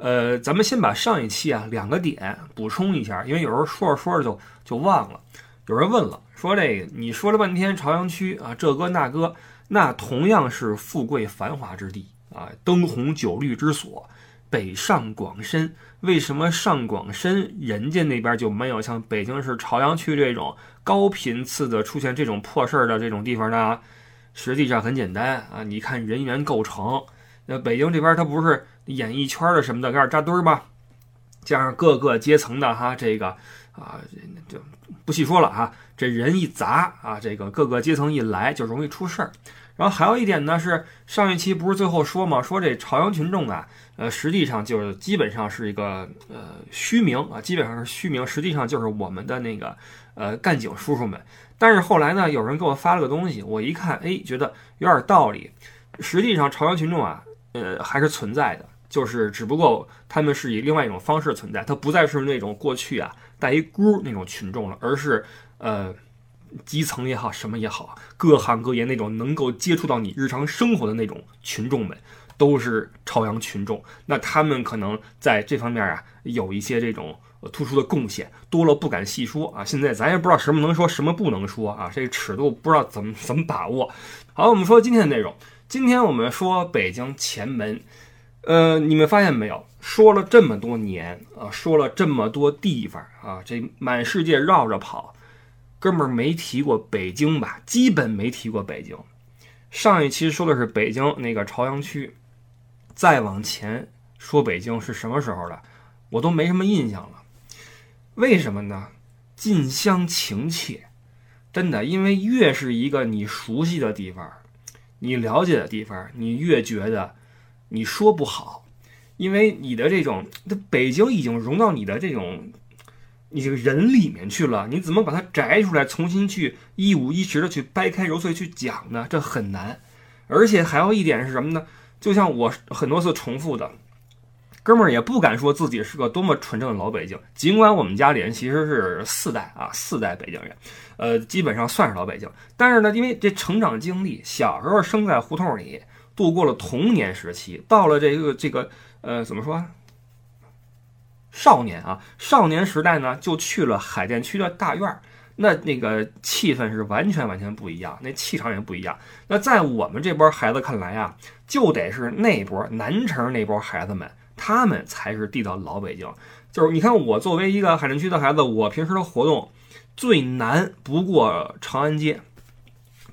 呃，咱们先把上一期啊两个点补充一下，因为有时候说着说着就就忘了。有人问了，说这个你说了半天朝阳区啊，这哥那哥，那同样是富贵繁华之地啊，灯红酒绿之所，北上广深，为什么上广深人家那边就没有像北京市朝阳区这种高频次的出现这种破事儿的这种地方呢？实际上很简单啊，你看人员构成，那北京这边它不是演艺圈的什么的，开始扎堆儿吧？加上各个阶层的哈，这个啊，就不细说了哈。这人一杂啊，这个各个阶层一来就容易出事儿。然后还有一点呢，是上一期不是最后说嘛，说这朝阳群众啊，呃，实际上就是基本上是一个呃虚名啊，基本上是虚名，实际上就是我们的那个呃干警叔叔们。但是后来呢，有人给我发了个东西，我一看，哎，觉得有点道理。实际上，朝阳群众啊，呃，还是存在的，就是只不过他们是以另外一种方式存在，它不再是那种过去啊带一箍那种群众了，而是呃基层也好，什么也好，各行各业那种能够接触到你日常生活的那种群众们，都是朝阳群众。那他们可能在这方面啊，有一些这种。突出的贡献多了不敢细说啊！现在咱也不知道什么能说什么不能说啊，这个尺度不知道怎么怎么把握。好，我们说今天的内容。今天我们说北京前门，呃，你们发现没有？说了这么多年啊，说了这么多地方啊，这满世界绕着跑，哥们儿没提过北京吧？基本没提过北京。上一期说的是北京那个朝阳区，再往前说北京是什么时候的，我都没什么印象了。为什么呢？近乡情怯，真的，因为越是一个你熟悉的地方，你了解的地方，你越觉得你说不好，因为你的这种，这北京已经融到你的这种你这个人里面去了，你怎么把它摘出来，重新去一五一十的去掰开揉碎去讲呢？这很难。而且还有一点是什么呢？就像我很多次重复的。哥们儿也不敢说自己是个多么纯正的老北京，尽管我们家里人其实是四代啊，四代北京人，呃，基本上算是老北京。但是呢，因为这成长经历，小时候生在胡同里，度过了童年时期，到了这个这个呃，怎么说？少年啊，少年时代呢，就去了海淀区的大院儿，那那个气氛是完全完全不一样，那气场也不一样。那在我们这波孩子看来啊，就得是那波南城那波孩子们。他们才是地道老北京，就是你看我作为一个海淀区的孩子，我平时的活动最难不过长安街，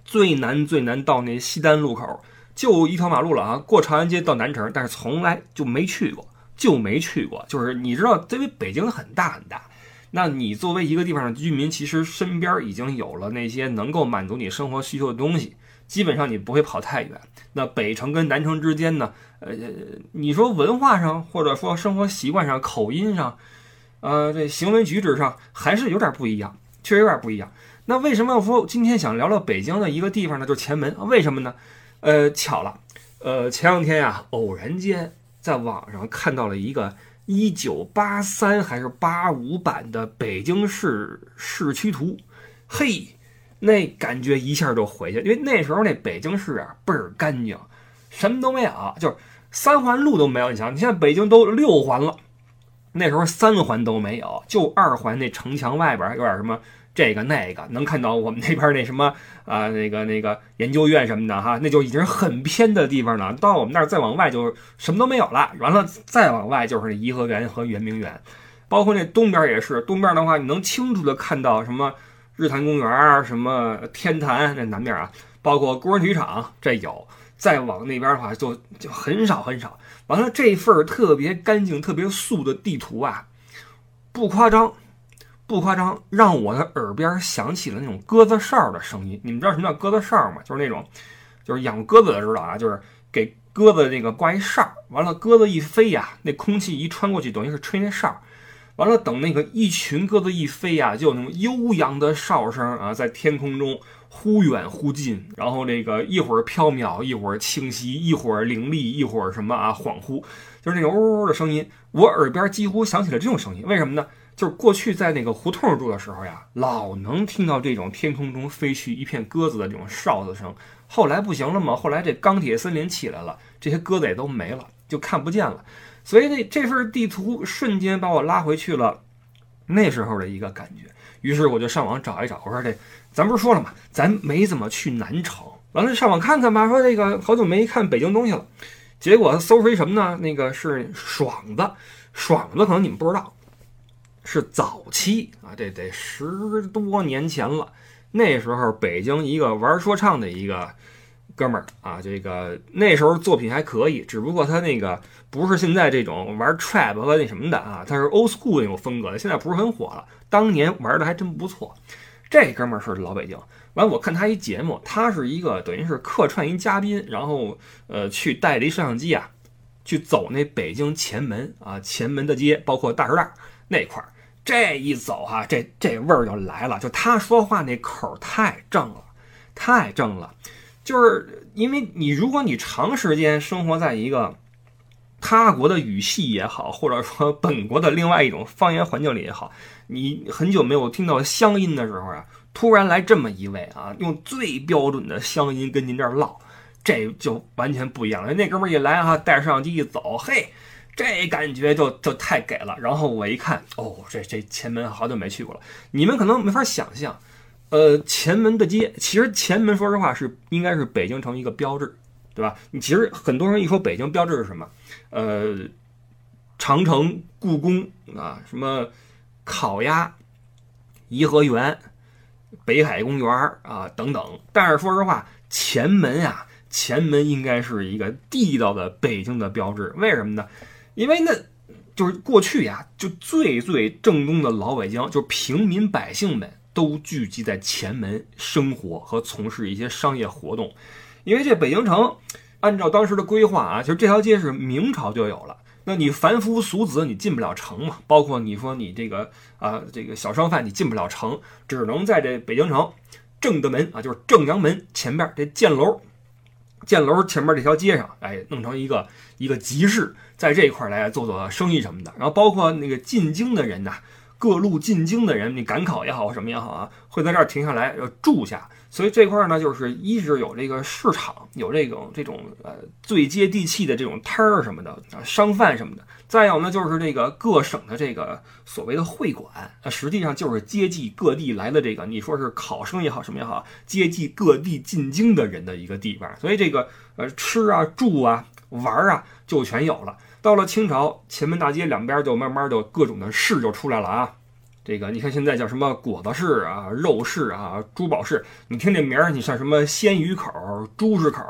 最难最难到那西单路口，就一条马路了啊，过长安街到南城，但是从来就没去过，就没去过。就是你知道，因为北京很大很大，那你作为一个地方的居民，其实身边已经有了那些能够满足你生活需求的东西。基本上你不会跑太远。那北城跟南城之间呢？呃，你说文化上，或者说生活习惯上、口音上，呃，这行为举止上还是有点不一样，确实有点不一样。那为什么要说今天想聊聊北京的一个地方呢？就是前门。为什么呢？呃，巧了，呃，前两天呀，偶然间在网上看到了一个一九八三还是八五版的北京市市区图，嘿。那感觉一下就回去，因为那时候那北京市啊倍儿干净，什么都没有，就是三环路都没有。你想，你现在北京都六环了，那时候三环都没有，就二环那城墙外边有点什么这个那个，能看到我们那边那什么啊那个那个研究院什么的哈，那就已经很偏的地方了。到我们那儿再往外就什么都没有了，完了再往外就是颐和园和圆明园，包括那东边也是，东边的话你能清楚的看到什么。日坛公园啊，什么天坛那南面啊，包括工人体育场这有，再往那边的话就就很少很少。完了这份特别干净、特别素的地图啊，不夸张，不夸张，让我的耳边响起了那种鸽子哨的声音。你们知道什么叫鸽子哨吗？就是那种，就是养鸽子的知道啊，就是给鸽子那个挂一哨，完了鸽子一飞呀，那空气一穿过去，等于是吹那哨。完了，等那个一群鸽子一飞呀，就有那种悠扬的哨声啊，在天空中忽远忽近，然后那个一会儿飘渺，一会儿清晰，一会儿凌厉，一会儿什么啊恍惚，就是那种呜呜的声音，我耳边几乎响起了这种声音。为什么呢？就是过去在那个胡同住的时候呀，老能听到这种天空中飞去一片鸽子的这种哨子声。后来不行了嘛，后来这钢铁森林起来了，这些鸽子也都没了，就看不见了。所以那这份地图瞬间把我拉回去了那时候的一个感觉。于是我就上网找一找，我说这咱不是说了吗？咱没怎么去南城，完了上网看看吧。说这个好久没看北京东西了，结果搜出一什么呢？那个是爽子，爽子可能你们不知道，是早期啊，这得十多年前了。那时候北京一个玩说唱的一个哥们儿啊，这个那时候作品还可以，只不过他那个不是现在这种玩 trap 和那什么的啊，他是 old school 那种风格的，现在不是很火了。当年玩的还真不错，这哥们儿是老北京。完，我看他一节目，他是一个等于是客串一嘉宾，然后呃去带着一摄像机啊，去走那北京前门啊，前门的街，包括大石栏那块儿。这一走哈，这这味儿就来了，就他说话那口儿太正了，太正了。就是因为你，如果你长时间生活在一个他国的语系也好，或者说本国的另外一种方言环境里也好。你很久没有听到乡音的时候啊，突然来这么一位啊，用最标准的乡音跟您这儿唠，这就完全不一样了。那哥们儿一来哈，带着摄像机一走，嘿，这感觉就就太给了。然后我一看，哦，这这前门好久没去过了。你们可能没法想象，呃，前门的街，其实前门说实话是应该是北京城一个标志，对吧？你其实很多人一说北京标志是什么，呃，长城、故宫啊，什么。烤鸭、颐和园、北海公园啊等等，但是说实话，前门呀，前门应该是一个地道的北京的标志。为什么呢？因为那就是过去呀，就最最正宗的老北京，就平民百姓们都聚集在前门生活和从事一些商业活动。因为这北京城，按照当时的规划啊，其实这条街是明朝就有了。那你凡夫俗子你进不了城嘛？包括你说你这个啊，这个小商贩你进不了城，只能在这北京城正德门啊，就是正阳门前边这箭楼，建楼前面这条街上，哎，弄成一个一个集市，在这一块来做做生意什么的。然后包括那个进京的人呐，各路进京的人，你赶考也好什么也好啊，会在这儿停下来要住下。所以这块呢，就是一直有这个市场，有这种这种呃最接地气的这种摊儿什么的啊，商贩什么的。再有呢，就是这个各省的这个所谓的会馆，啊，实际上就是接济各地来的这个，你说是考生也好，什么也好，接济各地进京的人的一个地方。所以这个呃吃啊、住啊、玩啊，就全有了。到了清朝，前门大街两边就慢慢就各种的市就出来了啊。这个你看现在叫什么果子市啊、肉市啊、珠宝市，你听这名儿，你像什么鲜鱼口、猪市口、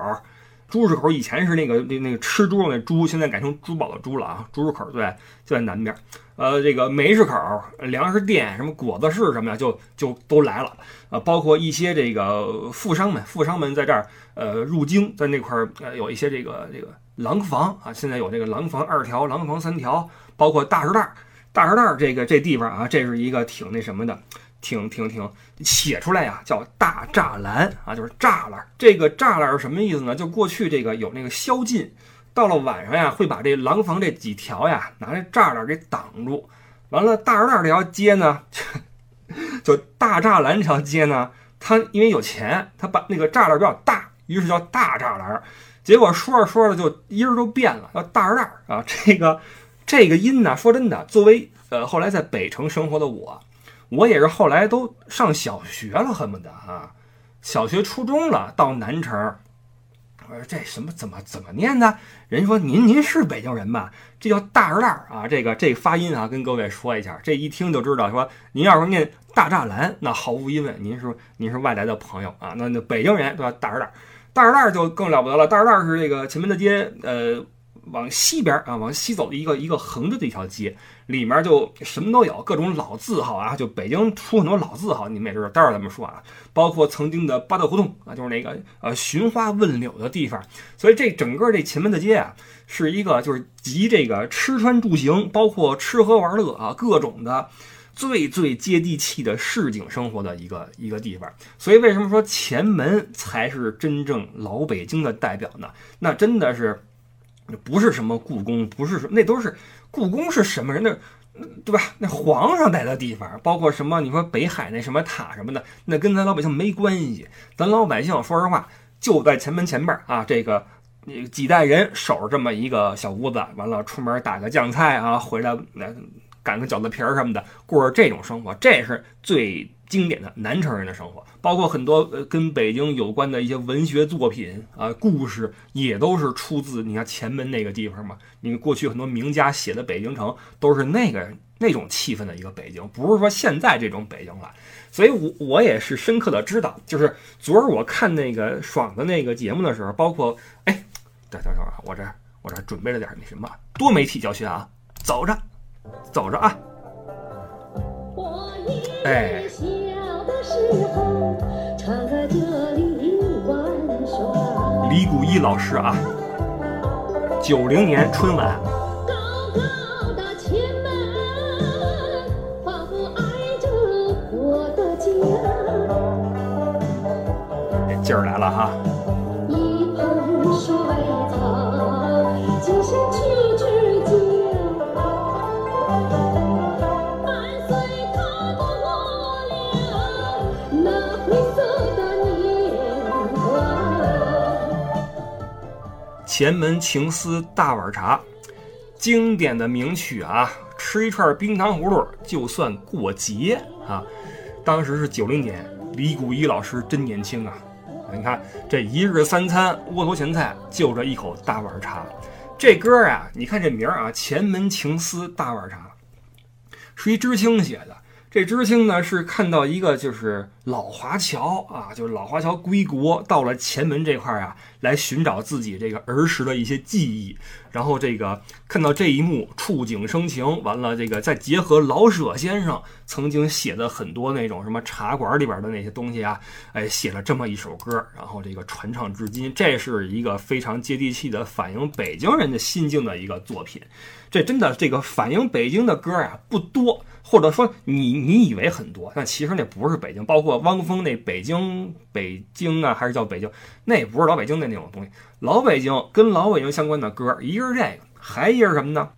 猪市口以前是那个那那个吃猪肉那猪，现在改成珠宝的珠了啊。猪市口对，就在南边。呃，这个煤市口、粮食店、什么果子市什么的，就就都来了啊。包括一些这个富商们，富商们在这儿呃入京，在那块儿呃有一些这个这个廊坊啊，现在有这个廊坊二条、廊坊三条，包括大石栏。大栅栏这个这地方啊，这是一个挺那什么的，挺挺挺写出来呀，叫大栅栏啊，就是栅栏。这个栅栏是什么意思呢？就过去这个有那个宵禁，到了晚上呀，会把这廊坊这几条呀拿这栅栏给挡住。完了，大栅栏这条街呢，就大栅栏这条街呢，他因为有钱，他把那个栅栏比较大，于是叫大栅栏。结果说着说着就音儿都变了，叫大栅栏啊，这个。这个音呢，说真的，作为呃后来在北城生活的我，我也是后来都上小学了，恨不得啊，小学初中了到南城，我说这什么怎么怎么念呢？人说您您是北京人吧？这叫大栅栏啊，这个这发音啊，跟各位说一下，这一听就知道，说您要是念大栅栏，那毫无疑问，您是您是外来的朋友啊，那那北京人对吧？大栅栏，大栅栏就更了不得了，大栅栏是这个前门的街，呃。往西边啊，往西走的一个一个横着的一条街，里面就什么都有，各种老字号啊，就北京出很多老字号，你们也知道。待会儿咱们说啊，包括曾经的八大胡同啊，就是那个呃寻花问柳的地方。所以这整个这前门的街啊，是一个就是集这个吃穿住行，包括吃喝玩乐啊，各种的最最接地气的市井生活的一个一个地方。所以为什么说前门才是真正老北京的代表呢？那真的是。不是什么故宫，不是什那都是故宫是什么人的，对吧？那皇上待的地方，包括什么？你说北海那什么塔什么的，那跟咱老百姓没关系。咱老百姓说实话，就在前门前边啊，这个几代人守着这么一个小屋子，完了出门打个酱菜啊，回来来擀个饺子皮儿什么的，过着这种生活，这是最经典的南城人的生活。包括很多跟北京有关的一些文学作品啊，故事也都是出自你看前门那个地方嘛。你过去很多名家写的北京城都是那个那种气氛的一个北京，不是说现在这种北京了。所以，我我也是深刻的知道，就是昨儿我看那个爽的那个节目的时候，包括哎。等等会儿，我这我这准备了点那什么多媒体教学啊，走着，走着啊。哎，李谷一老师啊，九零年春晚。这劲儿来了哈。前门情思大碗茶，经典的名曲啊！吃一串冰糖葫芦就算过节啊！当时是九零年，李谷一老师真年轻啊！你看这一日三餐窝头咸菜，就这一口大碗茶。这歌啊，你看这名啊，《前门情思大碗茶》，是一知青写的。这知青呢是看到一个就是老华侨啊，就是老华侨归国到了前门这块儿啊，来寻找自己这个儿时的一些记忆。然后这个看到这一幕，触景生情，完了这个再结合老舍先生曾经写的很多那种什么茶馆里边的那些东西啊，哎，写了这么一首歌，然后这个传唱至今。这是一个非常接地气的反映北京人的心境的一个作品。这真的这个反映北京的歌啊不多。或者说你你以为很多，但其实那不是北京。包括汪峰那北京北京啊，还是叫北京，那也不是老北京的那种东西。老北京跟老北京相关的歌，一个是这个，还一个是什么呢？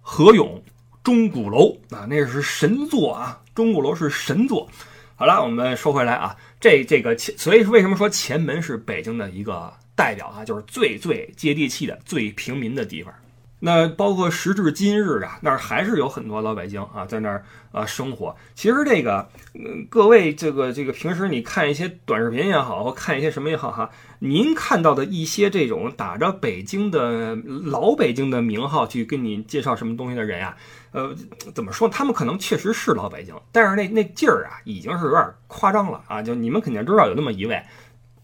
何勇《钟鼓楼》啊，那是神作啊，《钟鼓楼》是神作。好了，我们说回来啊，这这个前，所以为什么说前门是北京的一个代表啊？就是最最接地气的、最平民的地方。那包括时至今日啊，那儿还是有很多老北京啊，在那儿啊生活。其实这个，嗯，各位这个这个平时你看一些短视频也好，或看一些什么也好哈，您看到的一些这种打着北京的老北京的名号去跟你介绍什么东西的人呀，呃，怎么说？他们可能确实是老北京，但是那那劲儿啊，已经是有点夸张了啊。就你们肯定知道有那么一位，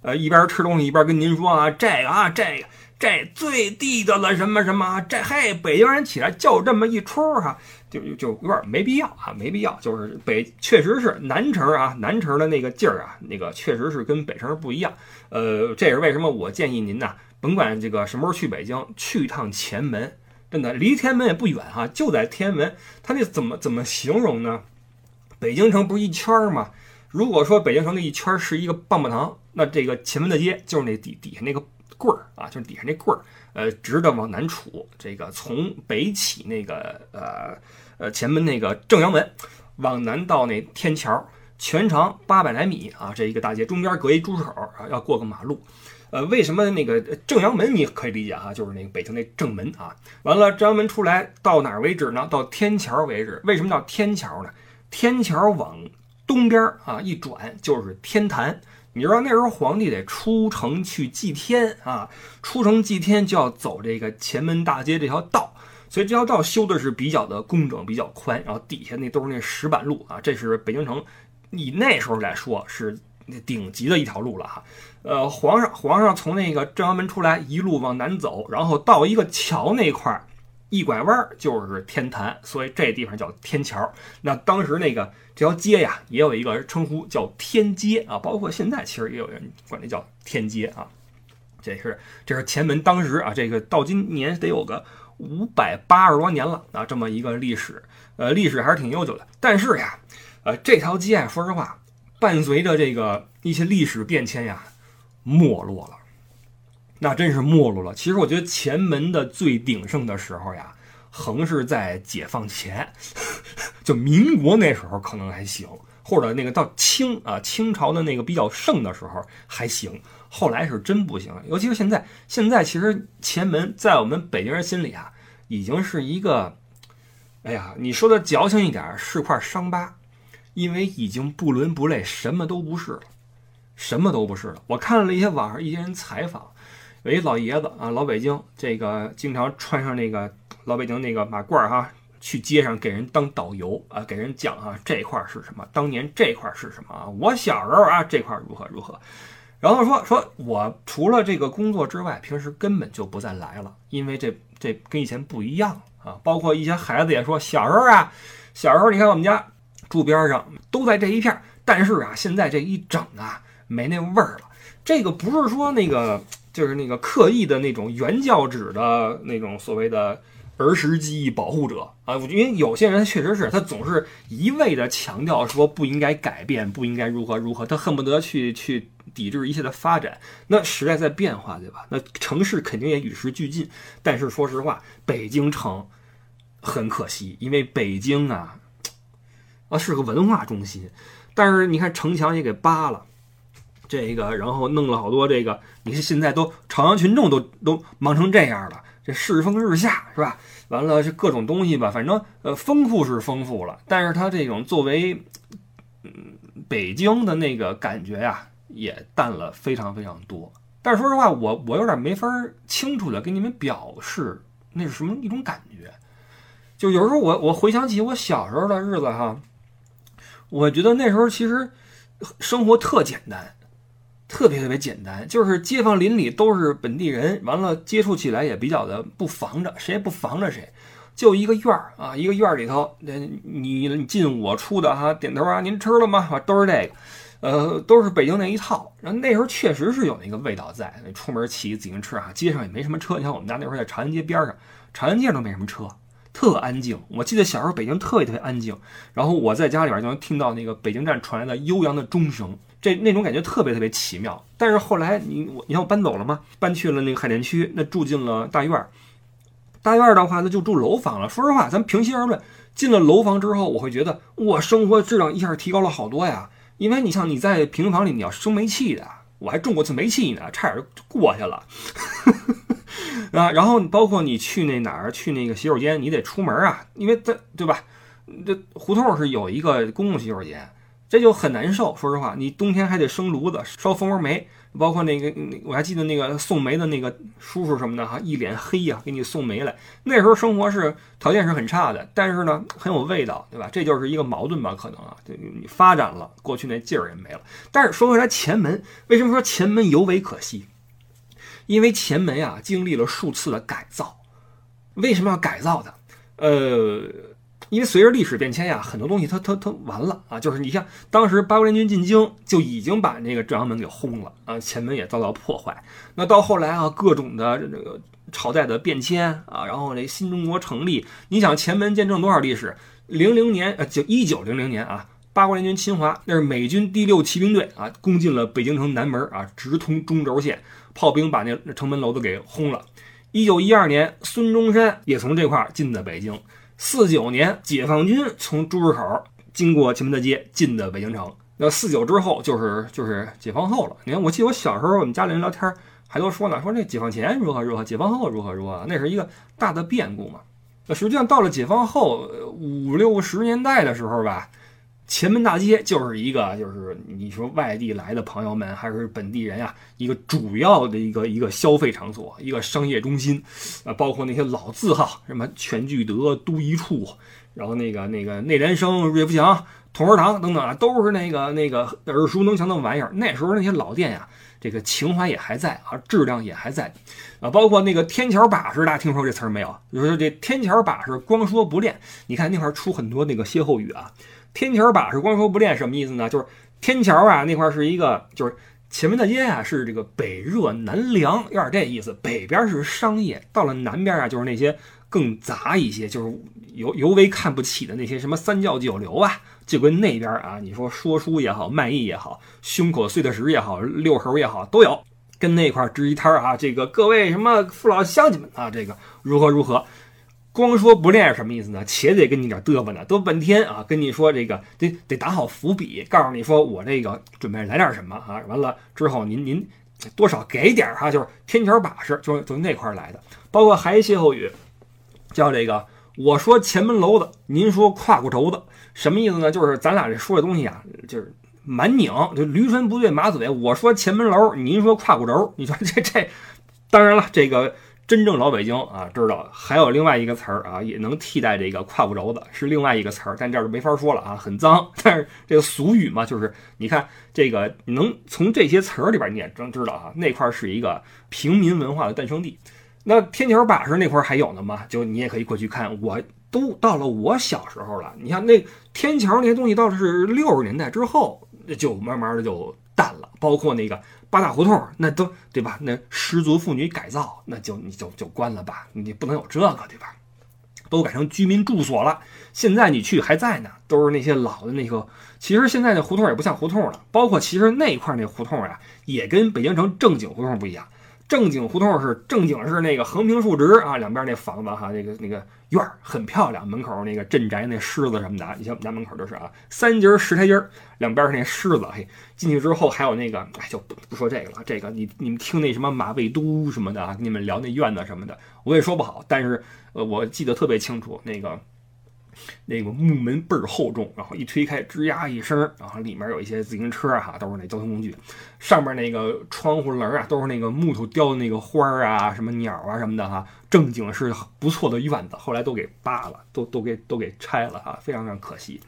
呃，一边吃东西一边跟您说啊，这个啊，这个。这最地道的什么什么，这嘿，北京人起来就这么一出哈，就就有点没必要啊，没必要。就是北确实是南城啊，南城的那个劲儿啊，那个确实是跟北城不一样。呃，这也是为什么？我建议您呢，甭管这个什么时候去北京，去一趟前门，真的离天安门也不远哈，就在天安门。他那怎么怎么形容呢？北京城不是一圈吗？如果说北京城那一圈是一个棒棒糖，那这个前门的街就是那底底下那个。棍儿啊，就是底下那棍儿，呃，直的往南杵，这个从北起那个呃呃前门那个正阳门，往南到那天桥，全长八百来米啊，这一个大街中间隔一朱口啊，要过个马路，呃，为什么那个正阳门你可以理解啊，就是那个北京那正门啊，完了正阳门出来到哪儿为止呢？到天桥为止。为什么叫天桥呢？天桥往东边啊一转就是天坛。你知道那时候皇帝得出城去祭天啊，出城祭天就要走这个前门大街这条道，所以这条道修的是比较的工整，比较宽，然后底下那都是那石板路啊，这是北京城以那时候来说是顶级的一条路了哈。呃，皇上皇上从那个正阳门出来，一路往南走，然后到一个桥那块儿。一拐弯就是天坛，所以这地方叫天桥。那当时那个这条街呀，也有一个称呼叫天街啊，包括现在其实也有人管这叫天街啊。这是这是前门当时啊，这个到今年得有个五百八十多年了啊，这么一个历史，呃，历史还是挺悠久的。但是呀，呃，这条街啊，说实话，伴随着这个一些历史变迁呀，没落了。那真是没落了。其实我觉得前门的最鼎盛的时候呀，横是在解放前，就民国那时候可能还行。或者那个到清啊清朝的那个比较盛的时候还行，后来是真不行。尤其是现在，现在其实前门在我们北京人心里啊，已经是一个，哎呀，你说的矫情一点是块伤疤，因为已经不伦不类，什么都不是了，什么都不是了。我看了一些网上一些人采访，有一老爷子啊，老北京，这个经常穿上那个老北京那个马褂儿哈。去街上给人当导游啊，给人讲啊这块是什么，当年这块是什么啊？我小时候啊这块如何如何，然后说说我除了这个工作之外，平时根本就不再来了，因为这这跟以前不一样啊。包括一些孩子也说，小时候啊，小时候你看我们家住边上都在这一片，但是啊现在这一整啊没那味儿了。这个不是说那个就是那个刻意的那种原教旨的那种所谓的。儿时记忆保护者啊，因为有些人确实是他总是一味的强调说不应该改变，不应该如何如何，他恨不得去去抵制一切的发展。那时代在变化，对吧？那城市肯定也与时俱进。但是说实话，北京城很可惜，因为北京啊啊是个文化中心，但是你看城墙也给扒了，这个然后弄了好多这个，你看现在都朝阳群众都都忙成这样了。这世风日下是吧？完了，这各种东西吧，反正呃，丰富是丰富了，但是它这种作为嗯北京的那个感觉呀，也淡了非常非常多。但是说实话，我我有点没法清楚的给你们表示那是什么一种感觉。就有时候我我回想起我小时候的日子哈，我觉得那时候其实生活特简单。特别特别简单，就是街坊邻里都是本地人，完了接触起来也比较的不防着，谁也不防着谁，就一个院儿啊，一个院儿里头，那你进我出的哈，点头啊，您吃了吗？啊都是这个，呃，都是北京那一套。然后那时候确实是有那个味道在，出门骑自行车啊，街上也没什么车。你看我们家那时候在长安街边上，长安街都没什么车，特安静。我记得小时候北京特别特别安静，然后我在家里边就能听到那个北京站传来的悠扬的钟声。这那种感觉特别特别奇妙，但是后来你我你看我搬走了吗？搬去了那个海淀区，那住进了大院儿。大院儿的话，那就住楼房了。说实话，咱平心而论，进了楼房之后，我会觉得哇，生活质量一下提高了好多呀。因为你像你在平房里，你要生煤气的，我还种过次煤气呢，差点就过去了 啊。然后包括你去那哪儿，去那个洗手间，你得出门啊，因为这对吧？这胡同是有一个公共洗手间。这就很难受，说实话，你冬天还得生炉子烧蜂窝煤，包括那个，我还记得那个送煤的那个叔叔什么的哈，一脸黑呀，给你送煤来。那时候生活是条件是很差的，但是呢很有味道，对吧？这就是一个矛盾吧，可能啊，就你发展了，过去那劲儿也没了。但是说回来，前门为什么说前门尤为可惜？因为前门呀经历了数次的改造，为什么要改造它？呃。因为随着历史变迁呀，很多东西它它它完了啊！就是你像当时八国联军进京，就已经把那个正阳门给轰了啊，前门也遭到破坏。那到后来啊，各种的这个朝代的变迁啊，然后这新中国成立，你想前门见证多少历史？零零年呃，就一九零零年啊，八国联军侵华，那是美军第六骑兵队啊，攻进了北京城南门啊，直通中轴线，炮兵把那城门楼子给轰了。一九一二年，孙中山也从这块进的北京。四九年，解放军从珠市口经过前门大街进的北京城。那四九之后就是就是解放后了。你看，我记得我小时候我们家里人聊天还都说呢，说这解放前如何如何，解放后如何如何，那是一个大的变故嘛。那实际上到了解放后五六十年代的时候吧。前门大街就是一个，就是你说外地来的朋友们还是本地人呀，一个主要的一个一个消费场所，一个商业中心，啊，包括那些老字号，什么全聚德、都一处，然后那个那个内联升、瑞福祥、同仁堂等等啊，都是那个那个耳熟能详的玩意儿。那时候那些老店呀，这个情怀也还在啊，质量也还在，啊，包括那个天桥把式，大家听说这词儿没有？就是这天桥把式，光说不练。你看那块出很多那个歇后语啊。天桥把式光说不练什么意思呢？就是天桥啊那块是一个，就是前门大街啊是这个北热南凉，有点这意思。北边是商业，到了南边啊就是那些更杂一些，就是尤尤为看不起的那些什么三教九流啊，就跟那边啊你说说书也好，卖艺也好，胸口碎的石也好，遛猴也好都有，跟那块支一摊啊，这个各位什么父老乡亲们啊，这个如何如何。光说不练是什么意思呢？且得跟你这嘚啵呢，嘚半天啊，跟你说这个得得打好伏笔，告诉你说我这个准备来点什么啊，完了之后您您多少给点哈，就是天桥把式，就就那块来的。包括还一歇后语，叫这个我说前门楼子，您说胯骨轴子，什么意思呢？就是咱俩这说的东西啊，就是蛮拧，就驴唇不对马嘴。我说前门楼，您说胯骨轴，你说这这，当然了，这个。真正老北京啊，知道还有另外一个词儿啊，也能替代这个胯骨轴子，是另外一个词儿，但这儿就没法说了啊，很脏。但是这个俗语嘛，就是你看这个，能从这些词儿里边你也能知道啊，那块是一个平民文化的诞生地。那天桥把式那块还有呢吗？就你也可以过去看，我都到了我小时候了。你看那天桥那些东西，到了是六十年代之后，就慢慢的就淡了，包括那个。八大胡同那都对吧？那失足妇女改造，那就你就就关了吧，你不能有这个对吧？都改成居民住所了。现在你去还在呢，都是那些老的那个。其实现在那胡同也不像胡同了，包括其实那块那胡同呀，也跟北京城正经胡同不一样。正经胡同是正经是那个横平竖直啊，两边那房子哈，那个那个院儿很漂亮，门口那个镇宅那狮子什么的，你像我们家门口就是啊，三节石台阶儿，两边是那狮子，嘿，进去之后还有那个，哎，就不不说这个了，这个你你们听那什么马未都什么的啊，跟你们聊那院子什么的，我也说不好，但是呃，我记得特别清楚那个。那个木门倍儿厚重，然后一推开，吱呀一声，然后里面有一些自行车哈，都是那交通工具。上面那个窗户棱啊，都是那个木头雕的那个花儿啊，什么鸟啊什么的哈，正经是不错的院子。后来都给扒了，都都给都给拆了哈，非常非常可惜。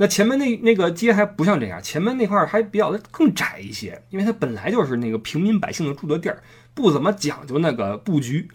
那前面那那个街还不像这样，前面那块儿还比较的更窄一些，因为它本来就是那个平民百姓的住的地儿，不怎么讲究那个布局。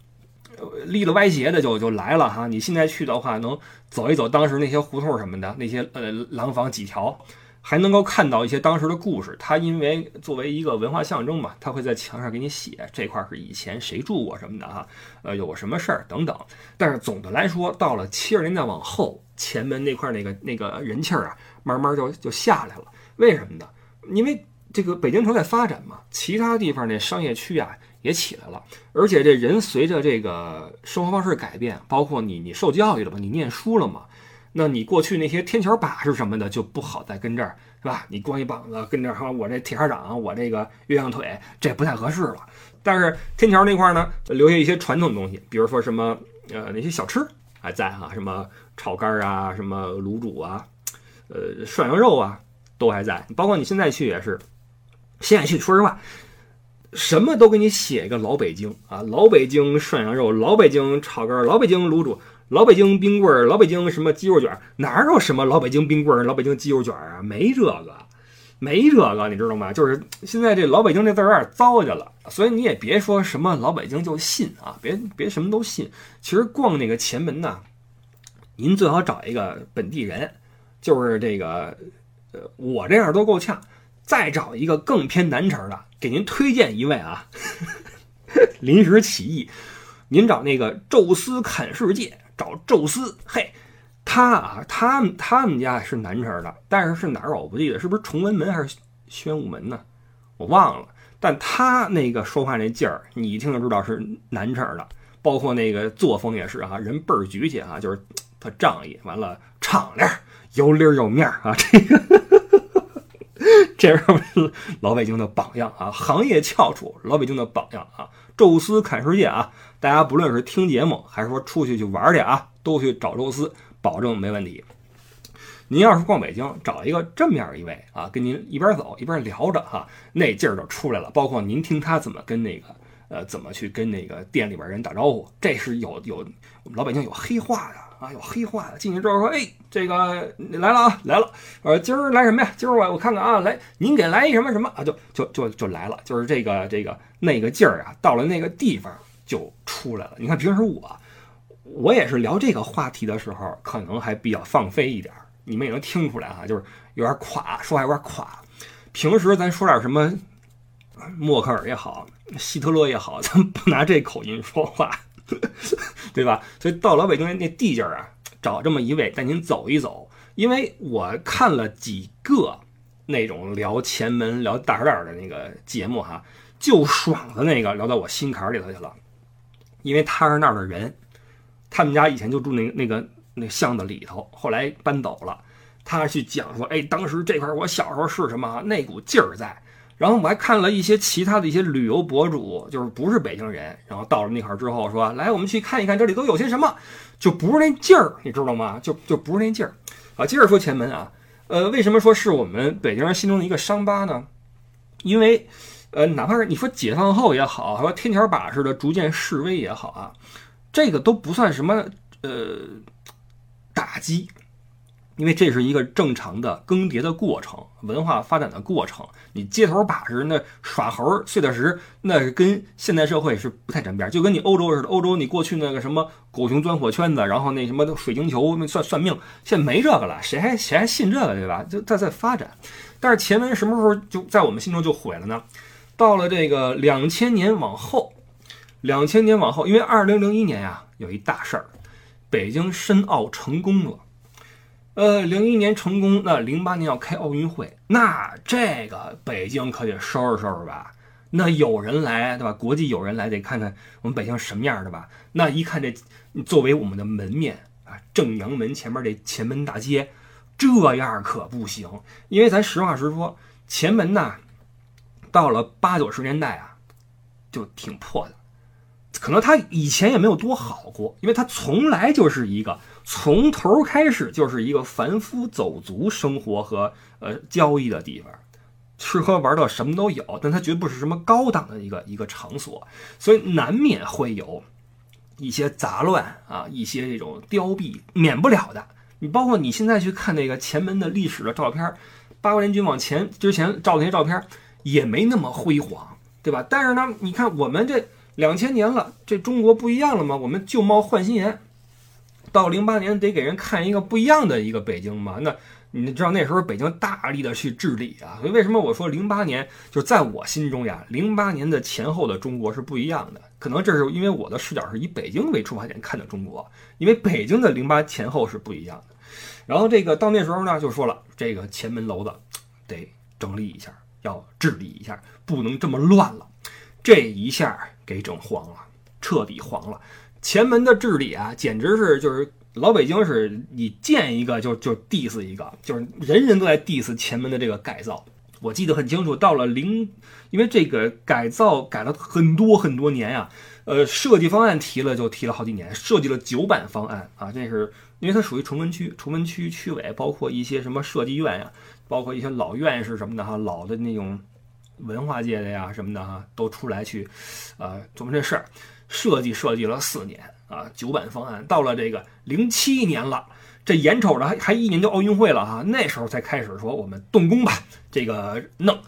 立了歪斜的就就来了哈！你现在去的话，能走一走当时那些胡同什么的，那些呃廊坊几条，还能够看到一些当时的故事。它因为作为一个文化象征嘛，它会在墙上给你写这块是以前谁住过什么的哈，呃有什么事儿等等。但是总的来说，到了七十年代往后，前门那块那个那个人气儿啊，慢慢就就下来了。为什么呢？因为这个北京城在发展嘛，其他地方那商业区啊。也起来了，而且这人随着这个生活方式改变，包括你你受教育了嘛，你念书了嘛，那你过去那些天桥把式什么的就不好再跟这儿是吧？你光一膀子跟这儿，我这铁砂掌，我这个鸳鸯腿，这不太合适了。但是天桥那块呢，留下一些传统东西，比如说什么呃那些小吃还在哈，什么炒肝啊，什么卤煮啊，呃涮羊肉啊都还在。包括你现在去也是，现在去说实话。什么都给你写一个老北京啊，老北京涮羊肉，老北京炒肝，老北京卤煮，老北京冰棍儿，老北京什么鸡肉卷，哪有什么老北京冰棍儿、老北京鸡肉卷啊？没这个，没这个，你知道吗？就是现在这老北京这字儿有点糟践了，所以你也别说什么老北京就信啊，别别什么都信。其实逛那个前门呢，您最好找一个本地人，就是这个，呃，我这样都够呛。再找一个更偏南城的，给您推荐一位啊，临时起意，您找那个宙斯看世界，找宙斯，嘿，他啊，他们他们家是南城的，但是是哪儿我不记得，是不是崇文门还是宣武门呢？我忘了，但他那个说话那劲儿，你一听就知道是南城的，包括那个作风也是哈，人倍儿局气啊，就是他仗义，完了敞亮，有理有面儿啊，这个。这是老北京的榜样啊，行业翘楚，老北京的榜样啊。宙斯看世界啊，大家不论是听节目还是说出去去玩去啊，都去找宙斯，保证没问题。您要是逛北京，找一个这么样一位啊，跟您一边走一边聊着哈，那劲儿就出来了。包括您听他怎么跟那个呃，怎么去跟那个店里边人打招呼，这是有有我们老北京有黑话的。啊，有黑化的进去之后说，哎，这个来了啊，来了。呃，今儿来什么呀？今儿我我看看啊，来，您给来一什么什么啊？就就就就来了，就是这个这个那个劲儿啊，到了那个地方就出来了。你看平时我我也是聊这个话题的时候，可能还比较放飞一点，你们也能听出来哈，就是有点垮，说话有点垮。平时咱说点什么，默克尔也好，希特勒也好，咱不拿这口音说话。对吧？所以到老北京那地界儿啊，找这么一位带您走一走。因为我看了几个那种聊前门、聊大栅栏的那个节目哈，就爽的那个聊到我心坎里头去了。因为他是那儿的人，他们家以前就住那那个那巷子里头，后来搬走了。他去讲说，哎，当时这块我小时候是什么那股劲儿在。然后我还看了一些其他的一些旅游博主，就是不是北京人，然后到了那块儿之后说，来我们去看一看这里都有些什么，就不是那劲儿，你知道吗？就就不是那劲儿。啊，接着说前门啊，呃，为什么说是我们北京人心中的一个伤疤呢？因为，呃，哪怕是你说解放后也好，还说天桥把式的逐渐示威也好啊，这个都不算什么呃打击，因为这是一个正常的更迭的过程，文化发展的过程。你街头把式那耍猴碎的石，那是跟现代社会是不太沾边，就跟你欧洲似的。欧洲你过去那个什么狗熊钻火圈子，然后那什么水晶球那算算命，现在没这个了，谁还谁还信这个对吧？就在在发展。但是前文什么时候就在我们心中就毁了呢？到了这个两千年往后，两千年往后，因为二零零一年呀有一大事儿，北京申奥成功了。呃，零一年成功，那零八年要开奥运会，那这个北京可得收拾收拾吧？那有人来对吧？国际有人来得看看我们北京什么样的吧？那一看这作为我们的门面啊，正阳门前面这前门大街。这样可不行，因为咱实话实说，前门呐，到了八九十年代啊，就挺破的。可能它以前也没有多好过，因为它从来就是一个从头开始就是一个凡夫走卒生活和呃交易的地方，吃喝玩乐什么都有，但它绝不是什么高档的一个一个场所，所以难免会有一些杂乱啊，一些这种凋敝，免不了的。你包括你现在去看那个前门的历史的照片，八国联军往前之前照那些照片也没那么辉煌，对吧？但是呢，你看我们这两千年了，这中国不一样了吗？我们旧貌换新颜，到零八年得给人看一个不一样的一个北京嘛。那你知道那时候北京大力的去治理啊，所以为什么我说零八年就在我心中呀？零八年的前后的中国是不一样的，可能这是因为我的视角是以北京为出发点看的中国，因为北京的零八前后是不一样的。然后这个到那时候呢，就说了，这个前门楼子得整理一下，要治理一下，不能这么乱了。这一下给整黄了，彻底黄了。前门的治理啊，简直是就是老北京是你见一个就就 diss 一个，就是人人都在 diss 前门的这个改造。我记得很清楚，到了零，因为这个改造改了很多很多年呀，呃，设计方案提了就提了好几年，设计了九版方案啊，这是。因为它属于崇文区，崇文区区委包括一些什么设计院呀，包括一些老院士什么的哈，老的那种文化界的呀什么的哈，都出来去，呃，琢磨这事儿，设计设计了四年啊，九版方案到了这个零七年了，这眼瞅着还还一年就奥运会了哈，那时候才开始说我们动工吧，这个弄。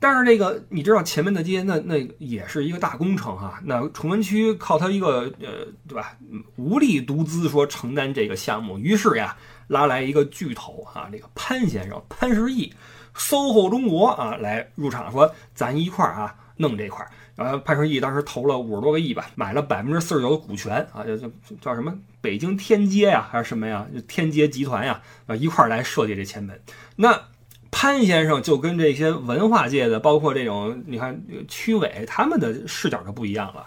但是这个你知道前面的街那那也是一个大工程哈，那崇文区靠他一个呃对吧，无力独资说承担这个项目，于是呀拉来一个巨头啊，这个潘先生潘石屹，SOHO 中国啊来入场说咱一块儿啊弄这块儿，然后潘石屹当时投了五十多个亿吧，买了百分之四十九的股权啊，就就叫什么北京天街呀还是什么呀，天街集团呀啊一块儿来设计这前门，那。潘先生就跟这些文化界的，包括这种你看区委他们的视角就不一样了。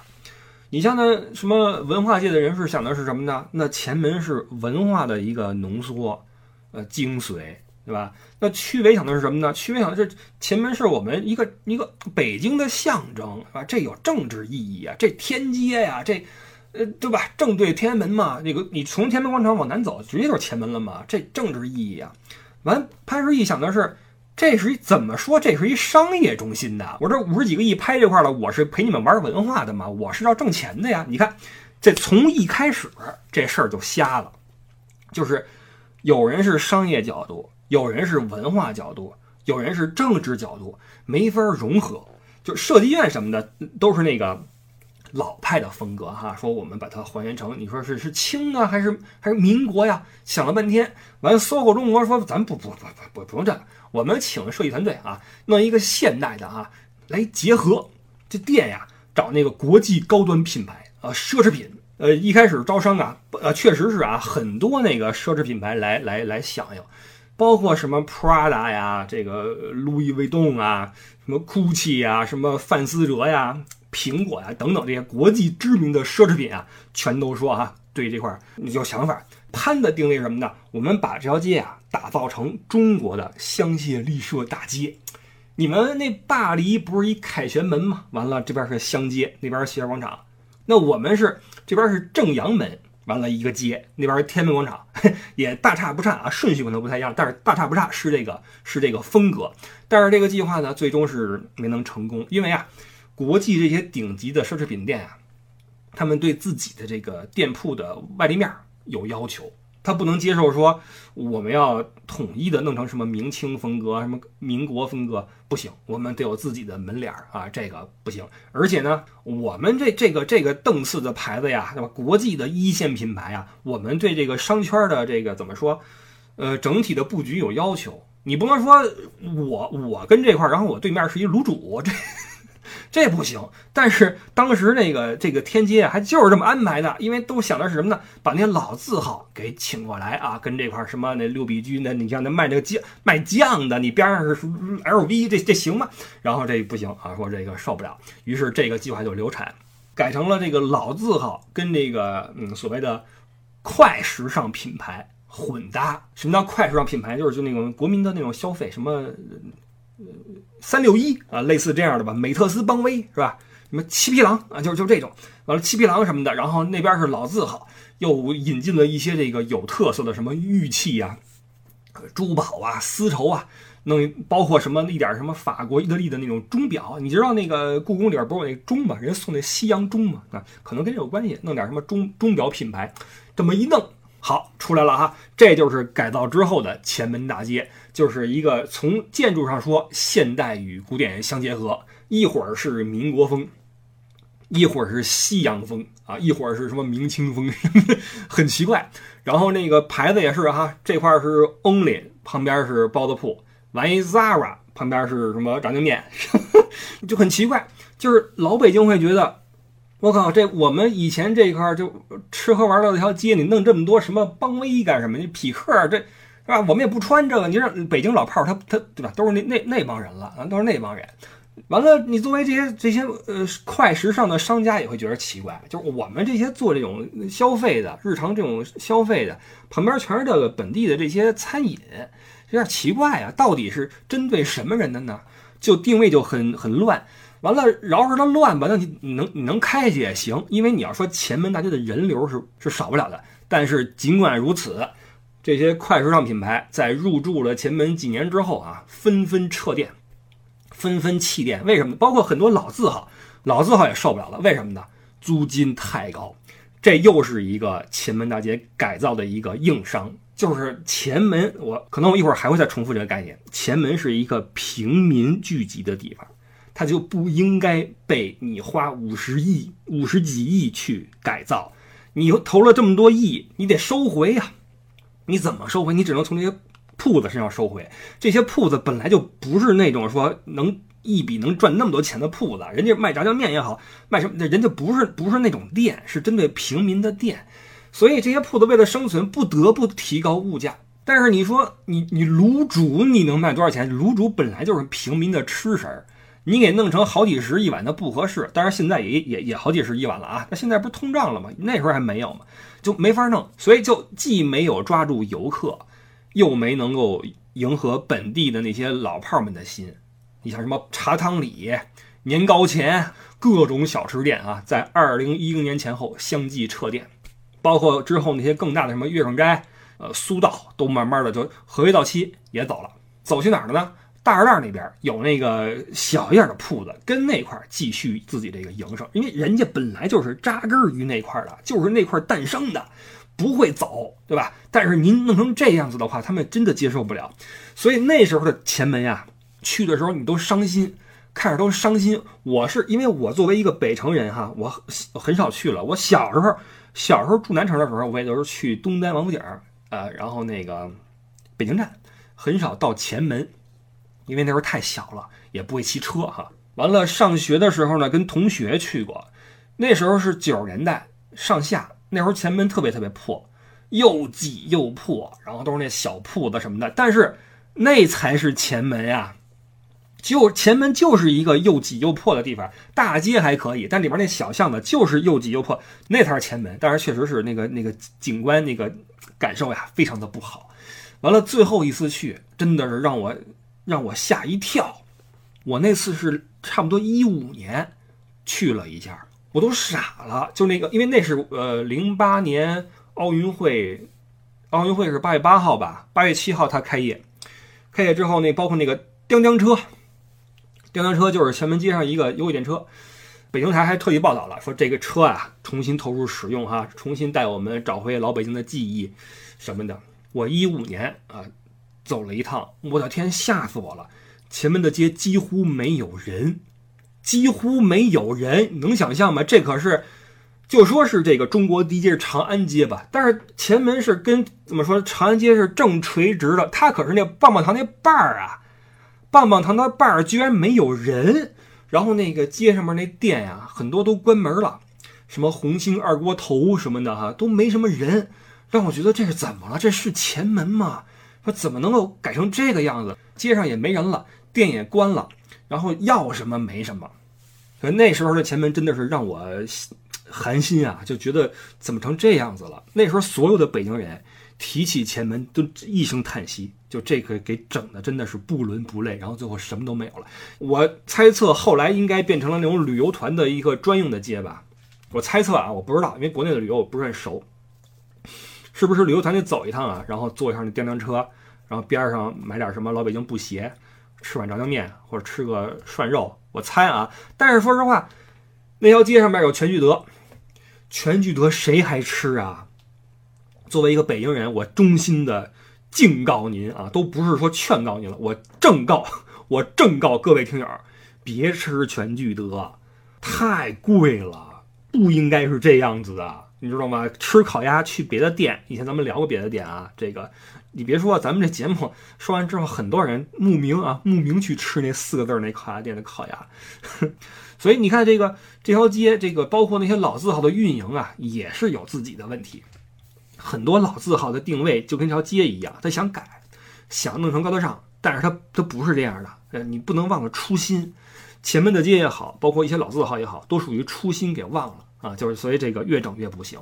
你像那什么文化界的人士想的是什么呢？那前门是文化的一个浓缩，呃精髓，对吧？那区委想的是什么呢？区委想的是前门是我们一个一个北京的象征，啊，这有政治意义啊，这天街呀，这呃对吧？正对天安门嘛，那个你从天安门广场往南走，直接就是前门了嘛，这政治意义啊。完，潘石屹想的是，这是一怎么说？这是一商业中心的。我这五十几个亿拍这块了，我是陪你们玩文化的嘛，我是要挣钱的呀。你看，这从一开始这事儿就瞎了，就是有人是商业角度，有人是文化角度，有人是政治角度，没法融合。就设计院什么的都是那个。老派的风格哈，说我们把它还原成，你说是是清啊，还是还是民国呀？想了半天，完，SOHO 中国说咱不不不不不不用这个，我们请设计团队啊，弄一个现代的啊，来结合这店呀，找那个国际高端品牌啊，奢侈品。呃，一开始招商啊，呃，确实是啊，很多那个奢侈品牌来来来响应，包括什么 Prada 呀，这个路易威登啊，什么 GUCCI 呀，什么范思哲呀。苹果呀，等等这些国际知名的奢侈品啊，全都说啊，对这块儿有想法。潘的定位什么呢？我们把这条街啊打造成中国的香榭丽舍大街。你们那巴黎不是一凯旋门吗？完了这边是香街，那边是西尔广场。那我们是这边是正阳门，完了一个街，那边天安门广场，也大差不差啊，顺序可能不太一样，但是大差不差是这个是这个风格。但是这个计划呢，最终是没能成功，因为啊，国际这些顶级的奢侈品店啊，他们对自己的这个店铺的外立面有要求。他不能接受说我们要统一的弄成什么明清风格、什么民国风格，不行，我们得有自己的门脸儿啊，这个不行。而且呢，我们这这个这个邓次的牌子呀，对吧？国际的一线品牌啊，我们对这个商圈的这个怎么说？呃，整体的布局有要求，你不能说我我跟这块儿，然后我对面是一卤煮这。这不行，但是当时那个这个天街啊，还就是这么安排的，因为都想的是什么呢？把那老字号给请过来啊，跟这块什么那六必居那，你像那卖那个酱卖酱的，你边上是 LV，这这行吗？然后这不行啊，说这个受不了，于是这个计划就流产，改成了这个老字号跟这个嗯所谓的快时尚品牌混搭。什么叫快时尚品牌？就是就那种国民的那种消费，什么。三六一啊，类似这样的吧，美特斯邦威是吧？什么七匹狼啊，就就这种，完了七匹狼什么的，然后那边是老字号，又引进了一些这个有特色的什么玉器啊、珠宝啊、丝绸啊，弄包括什么一点什么法国、意大利的那种钟表，你知道那个故宫里边不是有那钟吗？人家送那西洋钟嘛，啊，可能跟这有关系，弄点什么钟钟表品牌，这么一弄。好，出来了哈，这就是改造之后的前门大街，就是一个从建筑上说现代与古典相结合，一会儿是民国风，一会儿是西洋风啊，一会儿是什么明清风，很奇怪。然后那个牌子也是哈，这块是 Only，旁边是包子铺，完一 Zara，旁边是什么炸酱面，就很奇怪，就是老北京会觉得。我靠，这我们以前这一块就吃喝玩乐一条街，你弄这么多什么邦威干什么？你匹克这是吧？我们也不穿这个。你让北京老炮儿他他对吧？都是那那那帮人了啊，都是那帮人。完了，你作为这些这些呃快时尚的商家也会觉得奇怪，就是我们这些做这种消费的日常这种消费的，旁边全是这个本地的这些餐饮，有点奇怪啊。到底是针对什么人的呢？就定位就很很乱。完了，饶是它乱吧，那你能你能开去也行，因为你要说前门大街的人流是是少不了的。但是尽管如此，这些快时尚品牌在入驻了前门几年之后啊，纷纷撤店，纷纷弃店。为什么？包括很多老字号，老字号也受不了了。为什么呢？租金太高。这又是一个前门大街改造的一个硬伤，就是前门。我可能我一会儿还会再重复这个概念。前门是一个平民聚集的地方。它就不应该被你花五十亿、五十几亿去改造，你投了这么多亿，你得收回呀。你怎么收回？你只能从这些铺子身上收回。这些铺子本来就不是那种说能一笔能赚那么多钱的铺子，人家卖炸酱面也好，卖什么，人家不是不是那种店，是针对平民的店。所以这些铺子为了生存，不得不提高物价。但是你说你你卤煮你能卖多少钱？卤煮本来就是平民的吃食儿。你给弄成好几十一碗，那不合适。当然现在也也也好几十一碗了啊。那现在不是通胀了吗？那时候还没有嘛，就没法弄。所以就既没有抓住游客，又没能够迎合本地的那些老炮们的心。你像什么茶汤里、年糕前各种小吃店啊，在二零一零年前后相继撤店，包括之后那些更大的什么月盛斋、呃苏道，都慢慢的就合约到期也走了。走去哪儿了呢？大栅栏那边有那个小一点的铺子，跟那块继续自己这个营生，因为人家本来就是扎根于那块的，就是那块诞生的，不会走，对吧？但是您弄成这样子的话，他们真的接受不了。所以那时候的前门呀，去的时候你都伤心，看着都伤心。我是因为我作为一个北城人哈，我很少去了。我小时候小时候住南城的时候，我也都是去东单王府井呃，然后那个北京站，很少到前门。因为那时候太小了，也不会骑车哈。完了，上学的时候呢，跟同学去过。那时候是九十年代上下，那时候前门特别特别破，又挤又破，然后都是那小铺子什么的。但是那才是前门呀，就前门就是一个又挤又破的地方，大街还可以，但里边那小巷子就是又挤又破，那才是前门。但是确实是那个那个景观那个感受呀，非常的不好。完了，最后一次去真的是让我让我吓一跳。我那次是差不多一五年去了一下，我都傻了。就那个，因为那是呃零八年奥运会，奥运会是八月八号吧？八月七号它开业，开业之后那包括那个叮叮车。电单车就是前门街上一个优惠电车，北京台还特意报道了，说这个车啊重新投入使用哈，重新带我们找回老北京的记忆什么的。我一五年啊走了一趟，我的天，吓死我了！前门的街几乎没有人，几乎没有人，能想象吗？这可是就说是这个中国第一街长安街吧，但是前门是跟怎么说，长安街是正垂直的，它可是那棒棒糖那瓣儿啊。棒棒糖的瓣儿居然没有人，然后那个街上面那店呀，很多都关门了，什么红星二锅头什么的哈，都没什么人，让我觉得这是怎么了？这是前门吗？说怎么能够改成这个样子？街上也没人了，店也关了，然后要什么没什么。所以那时候的前门真的是让我寒心啊，就觉得怎么成这样子了？那时候所有的北京人。提起前门都一声叹息，就这个给整的真的是不伦不类，然后最后什么都没有了。我猜测后来应该变成了那种旅游团的一个专用的街吧。我猜测啊，我不知道，因为国内的旅游我不是很熟，是不是旅游团得走一趟啊？然后坐上那电单车，然后边上买点什么老北京布鞋，吃碗炸酱面或者吃个涮肉。我猜啊，但是说实话，那条街上面有全聚德，全聚德谁还吃啊？作为一个北京人，我衷心的敬告您啊，都不是说劝告您了，我正告，我正告各位听友，别吃全聚德，太贵了，不应该是这样子的，你知道吗？吃烤鸭去别的店，以前咱们聊过别的店啊，这个你别说，咱们这节目 说完之后，很多人慕名啊，慕名去吃那四个字那烤鸭店的烤鸭，所以你看这个这条街，这个包括那些老字号的运营啊，也是有自己的问题。很多老字号的定位就跟条街一样，他想改，想弄成高大上，但是他他不是这样的。呃，你不能忘了初心。前门的街也好，包括一些老字号也好，都属于初心给忘了啊。就是所以这个越整越不行。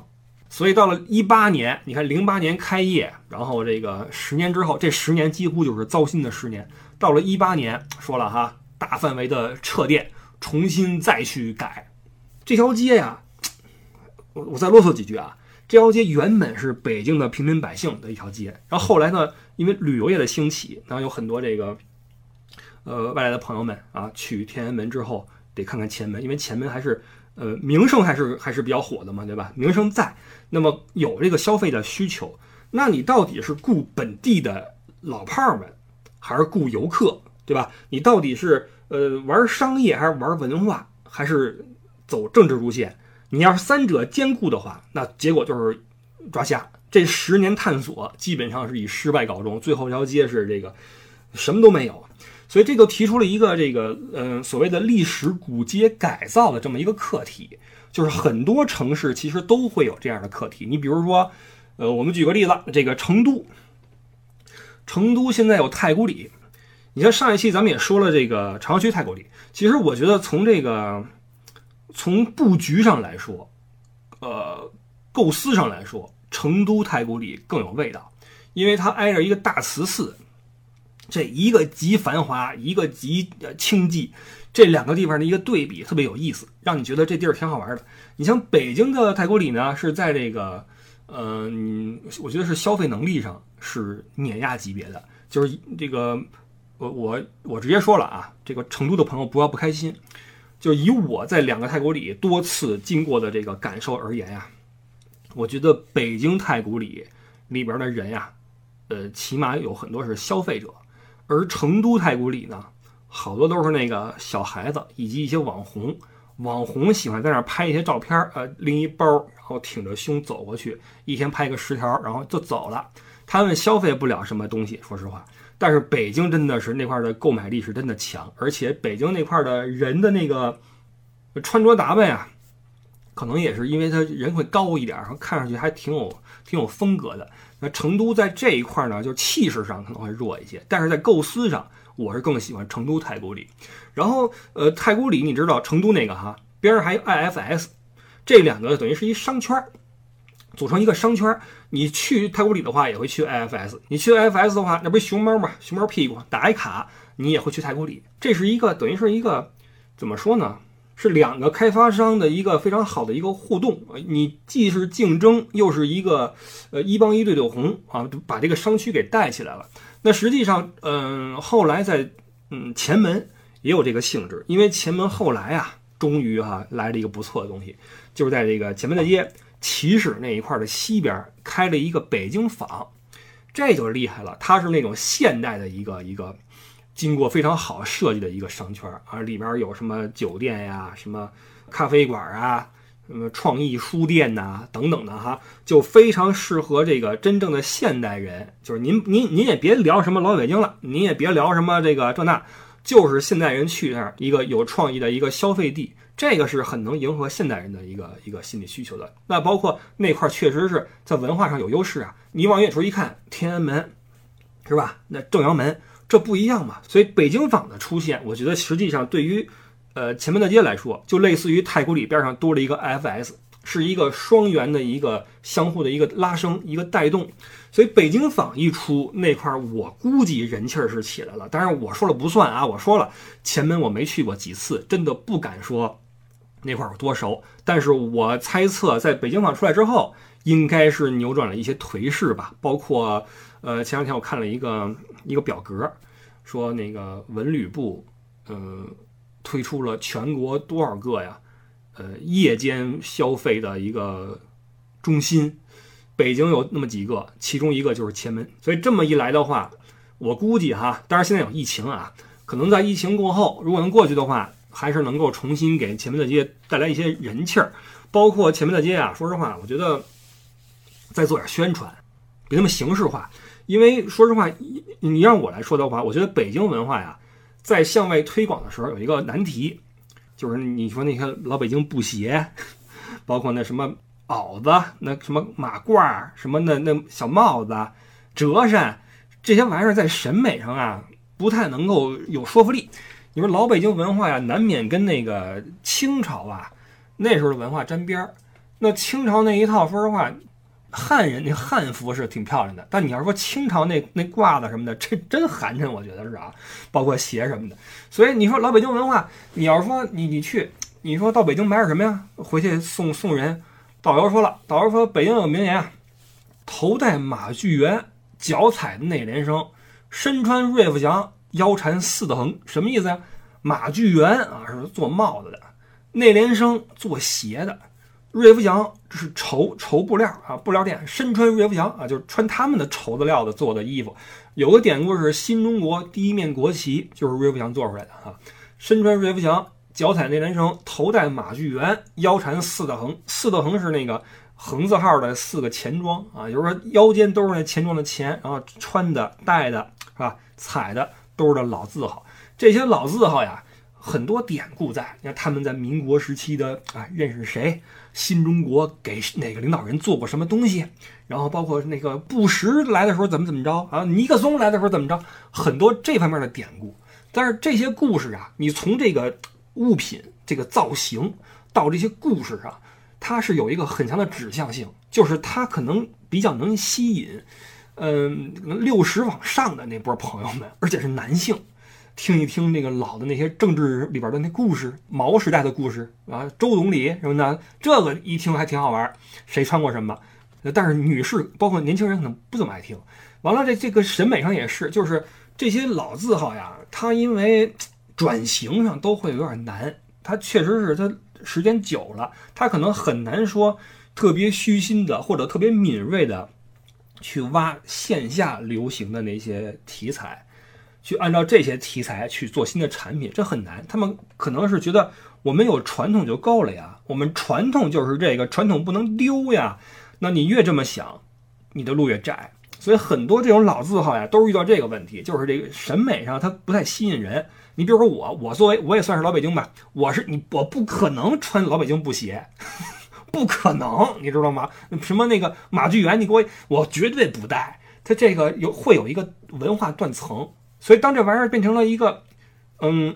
所以到了一八年，你看零八年开业，然后这个十年之后，这十年几乎就是糟心的十年。到了一八年，说了哈，大范围的撤店，重新再去改这条街呀。我我再啰嗦几句啊。这条街原本是北京的平民百姓的一条街，然后后来呢，因为旅游业的兴起，然后有很多这个，呃，外来的朋友们啊，去天安门之后得看看前门，因为前门还是呃名声还是还是比较火的嘛，对吧？名声在，那么有这个消费的需求，那你到底是雇本地的老炮儿们，还是雇游客，对吧？你到底是呃玩商业还是玩文化，还是走政治路线？你要是三者兼顾的话，那结果就是抓瞎。这十年探索基本上是以失败告终，最后一条街是这个什么都没有。所以这就提出了一个这个嗯所谓的历史古街改造的这么一个课题，就是很多城市其实都会有这样的课题。你比如说，呃，我们举个例子，这个成都，成都现在有太古里。你像上一期咱们也说了这个朝阳区太古里，其实我觉得从这个。从布局上来说，呃，构思上来说，成都太古里更有味道，因为它挨着一个大慈寺，这一个极繁华，一个极清寂，这两个地方的一个对比特别有意思，让你觉得这地儿挺好玩的。你像北京的太古里呢，是在这个，嗯，我觉得是消费能力上是碾压级别的，就是这个，我我我直接说了啊，这个成都的朋友不要不开心。就以我在两个太古里多次经过的这个感受而言呀，我觉得北京太古里里边的人呀，呃，起码有很多是消费者，而成都太古里呢，好多都是那个小孩子以及一些网红，网红喜欢在那儿拍一些照片，呃，拎一包，然后挺着胸走过去，一天拍个十条，然后就走了，他们消费不了什么东西，说实话。但是北京真的是那块的购买力是真的强，而且北京那块的人的那个穿着打扮呀，可能也是因为他人会高一点，然后看上去还挺有挺有风格的。那成都在这一块呢，就是气势上可能会弱一些，但是在构思上，我是更喜欢成都太古里。然后，呃，太古里你知道成都那个哈边上还有 IFS，这两个等于是一商圈儿，组成一个商圈儿。你去太古里的话，也会去 IFS；你去 IFS 的话，那不是熊猫嘛？熊猫屁股打一卡，你也会去太古里。这是一个等于是一个怎么说呢？是两个开发商的一个非常好的一个互动，你既是竞争，又是一个呃一帮一对对红啊，把这个商区给带起来了。那实际上，嗯，后来在嗯前门也有这个性质，因为前门后来啊，终于哈来了一个不错的东西，就是在这个前门大街起始那一块的西边开了一个北京坊，这就厉害了，它是那种现代的一个一个。经过非常好设计的一个商圈啊，里边有什么酒店呀、什么咖啡馆啊、什么创意书店呐等等的哈，就非常适合这个真正的现代人。就是您您您也别聊什么老北京了，您也别聊什么这个这那，就是现代人去那儿一个有创意的一个消费地，这个是很能迎合现代人的一个一个心理需求的。那包括那块确实是在文化上有优势啊，你往远处一看，天安门是吧？那正阳门。这不一样嘛，所以北京坊的出现，我觉得实际上对于，呃前门大街来说，就类似于太古里边上多了一个 FS，是一个双元的一个相互的一个拉升，一个带动。所以北京坊一出那块儿，我估计人气儿是起来了。当然我说了不算啊，我说了前门我没去过几次，真的不敢说那块儿有多熟。但是我猜测，在北京坊出来之后，应该是扭转了一些颓势吧，包括。呃，前两天我看了一个一个表格，说那个文旅部，呃，推出了全国多少个呀？呃，夜间消费的一个中心，北京有那么几个，其中一个就是前门。所以这么一来的话，我估计哈，当然现在有疫情啊，可能在疫情过后，如果能过去的话，还是能够重新给前门大街带来一些人气儿。包括前门大街啊，说实话，我觉得再做点宣传，别那么形式化。因为说实话，你让我来说的话，我觉得北京文化呀，在向外推广的时候有一个难题，就是你说那些老北京布鞋，包括那什么袄子、那什么马褂、什么那那小帽子、折扇这些玩意儿，在审美上啊不太能够有说服力。你说老北京文化呀，难免跟那个清朝啊那时候的文化沾边儿。那清朝那一套，说实话。汉人那汉服是挺漂亮的，但你要说清朝那那褂子什么的，这真寒碜，我觉得是啊，包括鞋什么的。所以你说老北京文化，你要说你你去，你说到北京买点什么呀？回去送送人。导游说了，导游说北京有名言啊，头戴马具圆，脚踩内联升，身穿瑞福祥，腰缠四横，什么意思呀？马具圆啊是做帽子的，内联升做鞋的。瑞福祥这是绸绸布料啊，布料店身穿瑞福祥啊，就是穿他们的绸子料的做的衣服。有个典故是新中国第一面国旗就是瑞福祥做出来的啊。身穿瑞福祥，脚踩内联升，头戴马具圆，腰缠四的横。四的横是那个横字号的四个钱庄啊，就是说腰间都是那钱庄的钱，然后穿的、戴的是吧？踩的都是的老字号。这些老字号呀，很多典故在。你看他们在民国时期的啊，认识谁？新中国给哪个领导人做过什么东西？然后包括那个布什来的时候怎么怎么着啊？尼克松来的时候怎么着？很多这方面的典故。但是这些故事啊，你从这个物品这个造型到这些故事上，它是有一个很强的指向性，就是它可能比较能吸引，嗯，六十往上的那波朋友们，而且是男性。听一听那个老的那些政治里边的那故事，毛时代的故事啊，周总理什么的，这个一听还挺好玩。谁穿过什么？但是女士包括年轻人可能不怎么爱听。完了，这这个审美上也是，就是这些老字号呀，它因为转型上都会有点难。它确实是它时间久了，它可能很难说特别虚心的或者特别敏锐的去挖线下流行的那些题材。去按照这些题材去做新的产品，这很难。他们可能是觉得我们有传统就够了呀，我们传统就是这个传统不能丢呀。那你越这么想，你的路越窄。所以很多这种老字号呀，都是遇到这个问题，就是这个审美上它不太吸引人。你比如说我，我作为我也算是老北京吧，我是你，我不可能穿老北京布鞋，不可能，你知道吗？什么那个马具园，你给我，我绝对不带。它这个有会有一个文化断层，所以当这玩意儿变成了一个，嗯，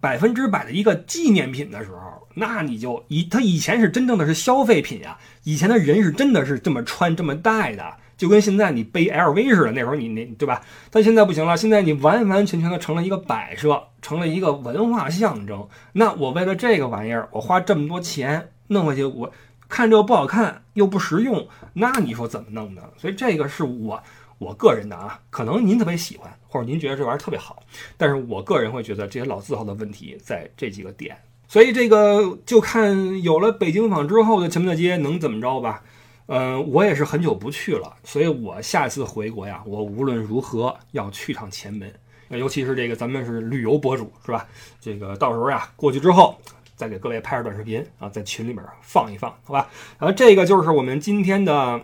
百分之百的一个纪念品的时候，那你就以它以前是真正的是消费品呀，以前的人是真的是这么穿这么戴的。就跟现在你背 LV 似的，那时候你那对吧？但现在不行了，现在你完完全全的成了一个摆设，成了一个文化象征。那我为了这个玩意儿，我花这么多钱弄回去，我看这个不好看又不实用，那你说怎么弄呢？所以这个是我我个人的啊，可能您特别喜欢，或者您觉得这玩意儿特别好，但是我个人会觉得这些老字号的问题在这几个点。所以这个就看有了北京坊之后的前门大街能怎么着吧。嗯，我也是很久不去了，所以我下次回国呀，我无论如何要去趟前门。尤其是这个咱们是旅游博主，是吧？这个到时候呀，过去之后再给各位拍着短视频啊，在群里面放一放，好吧？然后这个就是我们今天的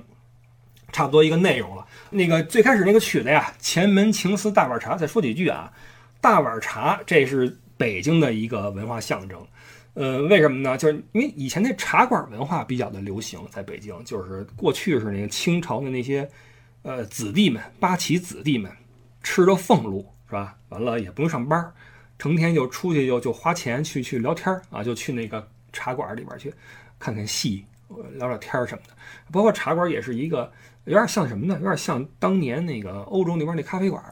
差不多一个内容了。那个最开始那个曲子呀，《前门情思大碗茶》，再说几句啊。大碗茶，这是北京的一个文化象征。呃，为什么呢？就是因为以前那茶馆文化比较的流行，在北京，就是过去是那个清朝的那些，呃，子弟们，八旗子弟们，吃着俸禄是吧？完了也不用上班，成天就出去就就花钱去去聊天啊，就去那个茶馆里边去看看戏，聊聊天什么的。包括茶馆也是一个有点像什么呢？有点像当年那个欧洲那边那咖啡馆，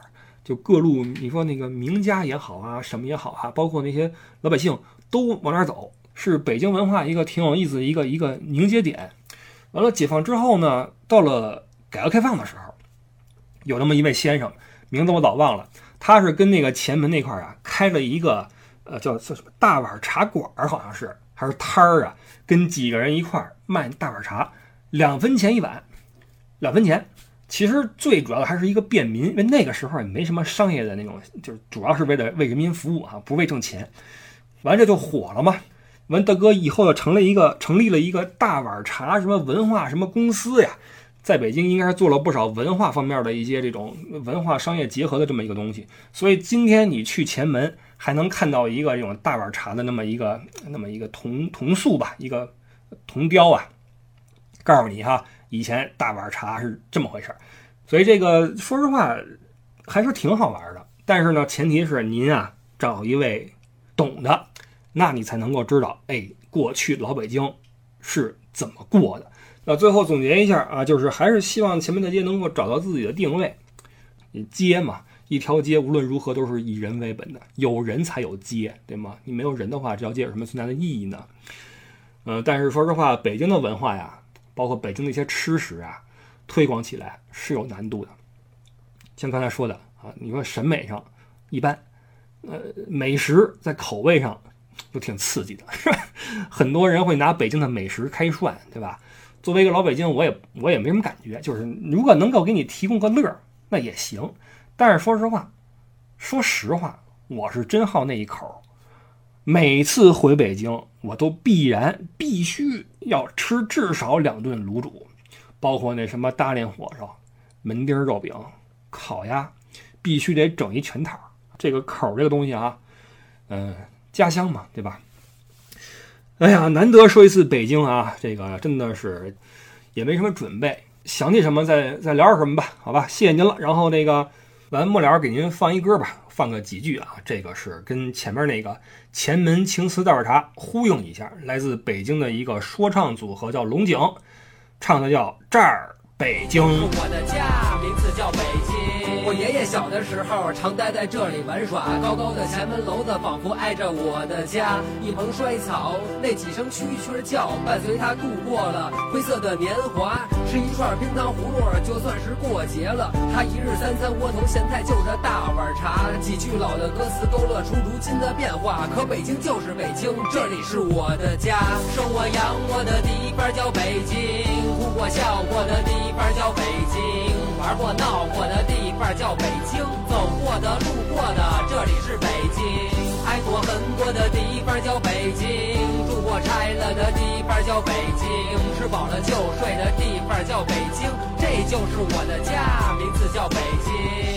就各路你说那个名家也好啊，什么也好啊，包括那些老百姓。都往那儿走？是北京文化一个挺有意思的一个一个凝结点。完了，解放之后呢，到了改革开放的时候，有那么一位先生，名字我早忘了，他是跟那个前门那块儿啊，开了一个呃叫叫什么大碗茶馆儿，好像是还是摊儿啊，跟几个人一块儿卖大碗茶，两分钱一碗，两分钱。其实最主要的还是一个便民，因为那个时候也没什么商业的那种，就是主要是为了为人民服务啊，不为挣钱。完这就火了嘛？完大哥以后又成了一个成立了一个大碗茶什么文化什么公司呀，在北京应该是做了不少文化方面的一些这种文化商业结合的这么一个东西。所以今天你去前门还能看到一个这种大碗茶的那么一个那么一个铜铜塑吧，一个铜雕啊，告诉你哈，以前大碗茶是这么回事儿。所以这个说实话还是挺好玩的。但是呢，前提是您啊找一位懂的。那你才能够知道，哎，过去老北京是怎么过的。那最后总结一下啊，就是还是希望前面的街能够找到自己的定位。街嘛，一条街无论如何都是以人为本的，有人才有街，对吗？你没有人的话，这条街有什么存在的意义呢？嗯，但是说实话，北京的文化呀，包括北京的一些吃食啊，推广起来是有难度的。像刚才说的啊，你说审美上一般，呃，美食在口味上。就挺刺激的，是吧？很多人会拿北京的美食开涮，对吧？作为一个老北京，我也我也没什么感觉。就是如果能够给你提供个乐儿，那也行。但是说实话，说实话，我是真好那一口。每次回北京，我都必然必须要吃至少两顿卤煮，包括那什么大连火烧、门钉肉饼、烤鸭，必须得整一全套。这个口这个东西啊，嗯。家乡嘛，对吧？哎呀，难得说一次北京啊，这个真的是也没什么准备，想起什么再再聊点什么吧，好吧，谢谢您了。然后那个完末了给您放一歌吧，换个几句啊，这个是跟前面那个前门情词大碗茶呼应一下，来自北京的一个说唱组合叫龙井，唱的叫这儿北京。我的家名字叫北京。我爷爷小的时候常待在这里玩耍，高高的前门楼子仿佛挨着我的家。一蓬衰草，那几声蛐蛐叫，伴随他度过了灰色的年华。吃一串冰糖葫芦，就算是过节了。他一日三餐窝头咸菜就着大碗茶，几句老的歌词勾勒出如今的变化。可北京就是北京，这里是我的家。生我养我的地方叫北京，哭过笑过的地方叫北京。玩过闹过的地方叫北京，走过的路过的这里是北京，挨过恨过的地方叫北京，住过拆了的地方叫北京，吃饱了就睡的地方叫北京，这就是我的家，名字叫北京。